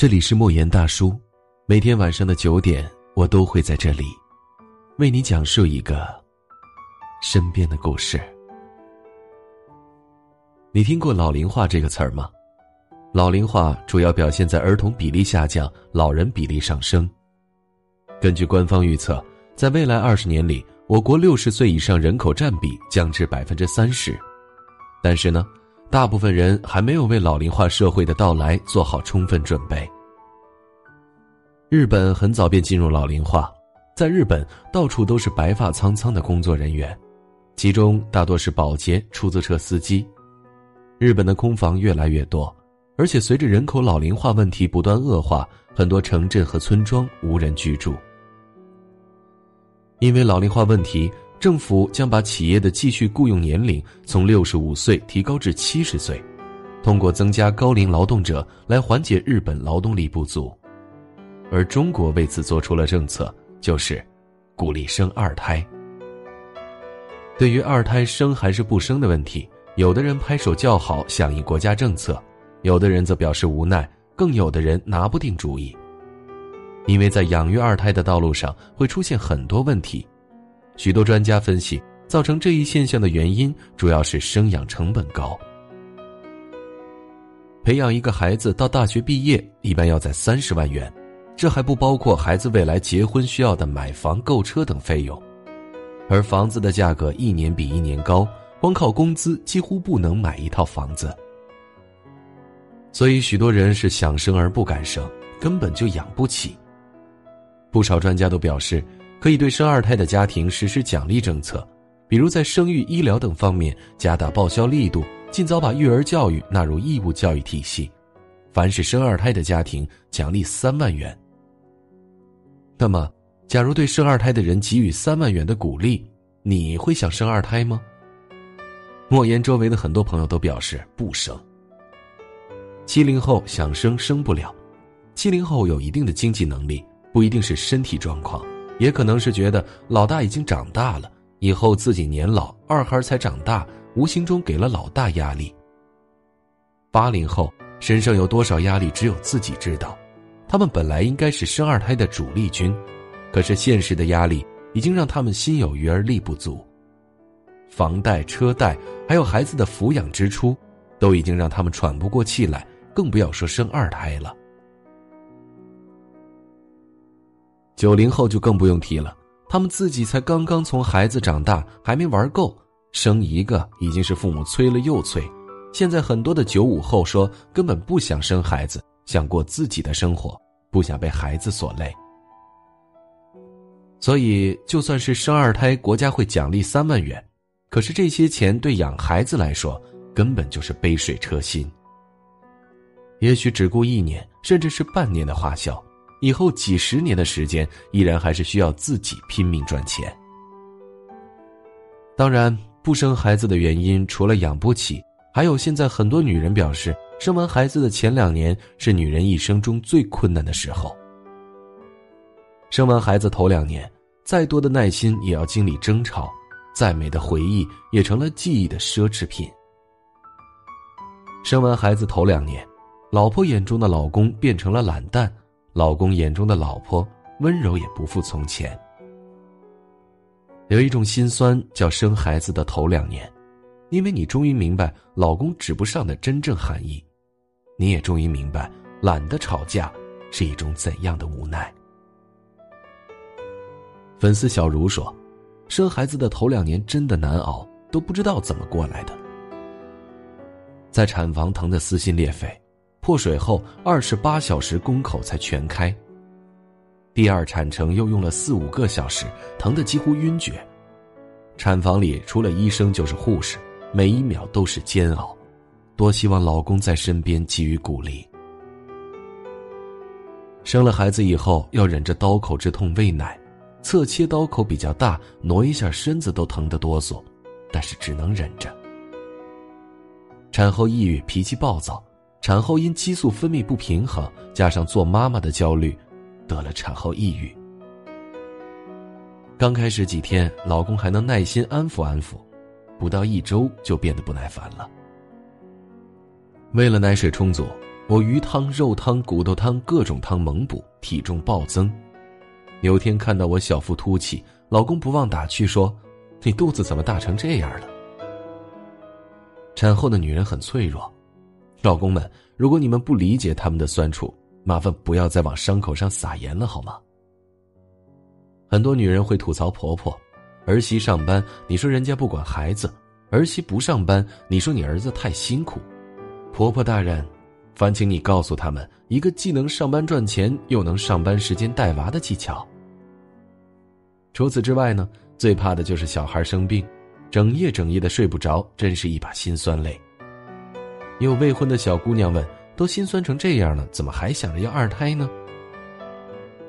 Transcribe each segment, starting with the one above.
这里是莫言大叔，每天晚上的九点，我都会在这里，为你讲述一个身边的故事。你听过老龄化这个词儿吗？老龄化主要表现在儿童比例下降，老人比例上升。根据官方预测，在未来二十年里，我国六十岁以上人口占比降至百分之三十。但是呢？大部分人还没有为老龄化社会的到来做好充分准备。日本很早便进入老龄化，在日本到处都是白发苍苍的工作人员，其中大多是保洁、出租车司机。日本的空房越来越多，而且随着人口老龄化问题不断恶化，很多城镇和村庄无人居住。因为老龄化问题。政府将把企业的继续雇佣年龄从六十五岁提高至七十岁，通过增加高龄劳动者来缓解日本劳动力不足，而中国为此做出了政策，就是鼓励生二胎。对于二胎生还是不生的问题，有的人拍手叫好，响应国家政策；有的人则表示无奈，更有的人拿不定主意，因为在养育二胎的道路上会出现很多问题。许多专家分析，造成这一现象的原因主要是生养成本高。培养一个孩子到大学毕业，一般要在三十万元，这还不包括孩子未来结婚需要的买房、购车等费用。而房子的价格一年比一年高，光靠工资几乎不能买一套房子。所以，许多人是想生而不敢生，根本就养不起。不少专家都表示。可以对生二胎的家庭实施奖励政策，比如在生育、医疗等方面加大报销力度，尽早把育儿教育纳入义务教育体系。凡是生二胎的家庭，奖励三万元。那么，假如对生二胎的人给予三万元的鼓励，你会想生二胎吗？莫言周围的很多朋友都表示不生。七零后想生生不了，七零后有一定的经济能力，不一定是身体状况。也可能是觉得老大已经长大了，以后自己年老，二孩才长大，无形中给了老大压力。八零后身上有多少压力，只有自己知道。他们本来应该是生二胎的主力军，可是现实的压力已经让他们心有余而力不足。房贷、车贷，还有孩子的抚养支出，都已经让他们喘不过气来，更不要说生二胎了。九零后就更不用提了，他们自己才刚刚从孩子长大，还没玩够，生一个已经是父母催了又催。现在很多的九五后说根本不想生孩子，想过自己的生活，不想被孩子所累。所以，就算是生二胎，国家会奖励三万元，可是这些钱对养孩子来说根本就是杯水车薪。也许只顾一年，甚至是半年的花销。以后几十年的时间，依然还是需要自己拼命赚钱。当然，不生孩子的原因除了养不起，还有现在很多女人表示，生完孩子的前两年是女人一生中最困难的时候。生完孩子头两年，再多的耐心也要经历争吵，再美的回忆也成了记忆的奢侈品。生完孩子头两年，老婆眼中的老公变成了懒蛋。老公眼中的老婆温柔也不复从前。有一种心酸叫生孩子的头两年，因为你终于明白老公指不上的真正含义，你也终于明白懒得吵架是一种怎样的无奈。粉丝小茹说：“生孩子的头两年真的难熬，都不知道怎么过来的，在产房疼得撕心裂肺。”破水后二十八小时宫口才全开。第二产程又用了四五个小时，疼得几乎晕厥。产房里除了医生就是护士，每一秒都是煎熬。多希望老公在身边给予鼓励。生了孩子以后要忍着刀口之痛喂奶，侧切刀口比较大，挪一下身子都疼得哆嗦，但是只能忍着。产后抑郁，脾气暴躁。产后因激素分泌不平衡，加上做妈妈的焦虑，得了产后抑郁。刚开始几天，老公还能耐心安抚安抚，不到一周就变得不耐烦了。为了奶水充足，我鱼汤、肉汤、骨头汤各种汤猛补，体重暴增。有天看到我小腹凸起，老公不忘打趣说：“你肚子怎么大成这样了？”产后的女人很脆弱，老公们，如果你们不理解他们的酸楚，麻烦不要再往伤口上撒盐了，好吗？很多女人会吐槽婆婆，儿媳上班，你说人家不管孩子；儿媳不上班，你说你儿子太辛苦。婆婆大人，烦请你告诉他们一个既能上班赚钱，又能上班时间带娃的技巧。除此之外呢，最怕的就是小孩生病。整夜整夜的睡不着，真是一把辛酸泪。有未婚的小姑娘问：“都心酸成这样了，怎么还想着要二胎呢？”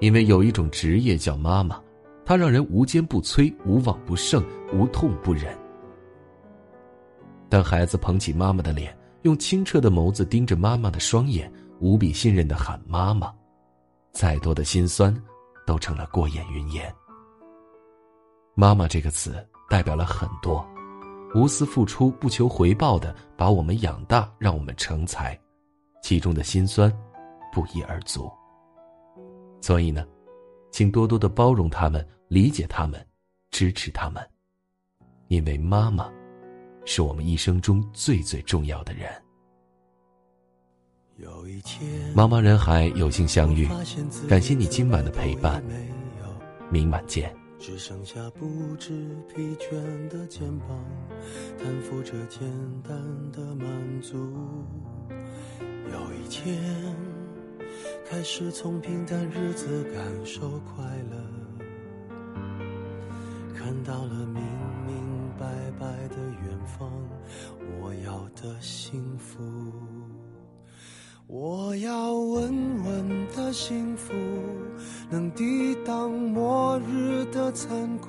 因为有一种职业叫妈妈，它让人无坚不摧、无往不胜、无痛不忍。当孩子捧起妈妈的脸，用清澈的眸子盯着妈妈的双眼，无比信任的喊“妈妈”，再多的心酸，都成了过眼云烟。妈妈这个词。代表了很多，无私付出、不求回报的把我们养大，让我们成才，其中的辛酸，不一而足。所以呢，请多多的包容他们，理解他们，支持他们，因为妈妈，是我们一生中最最重要的人。茫茫人海，有幸相遇，感谢你今晚的陪伴，明晚见。只剩下不知疲倦的肩膀，担负着简单的满足。有一天，开始从平淡日子感受快乐，看到了明明白白的远方，我要的幸福。我要稳稳的幸福，能抵挡末日的残酷，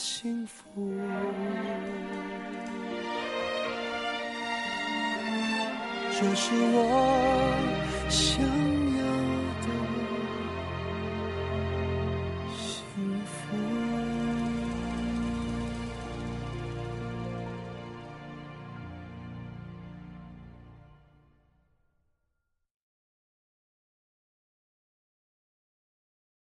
幸福，这是我想。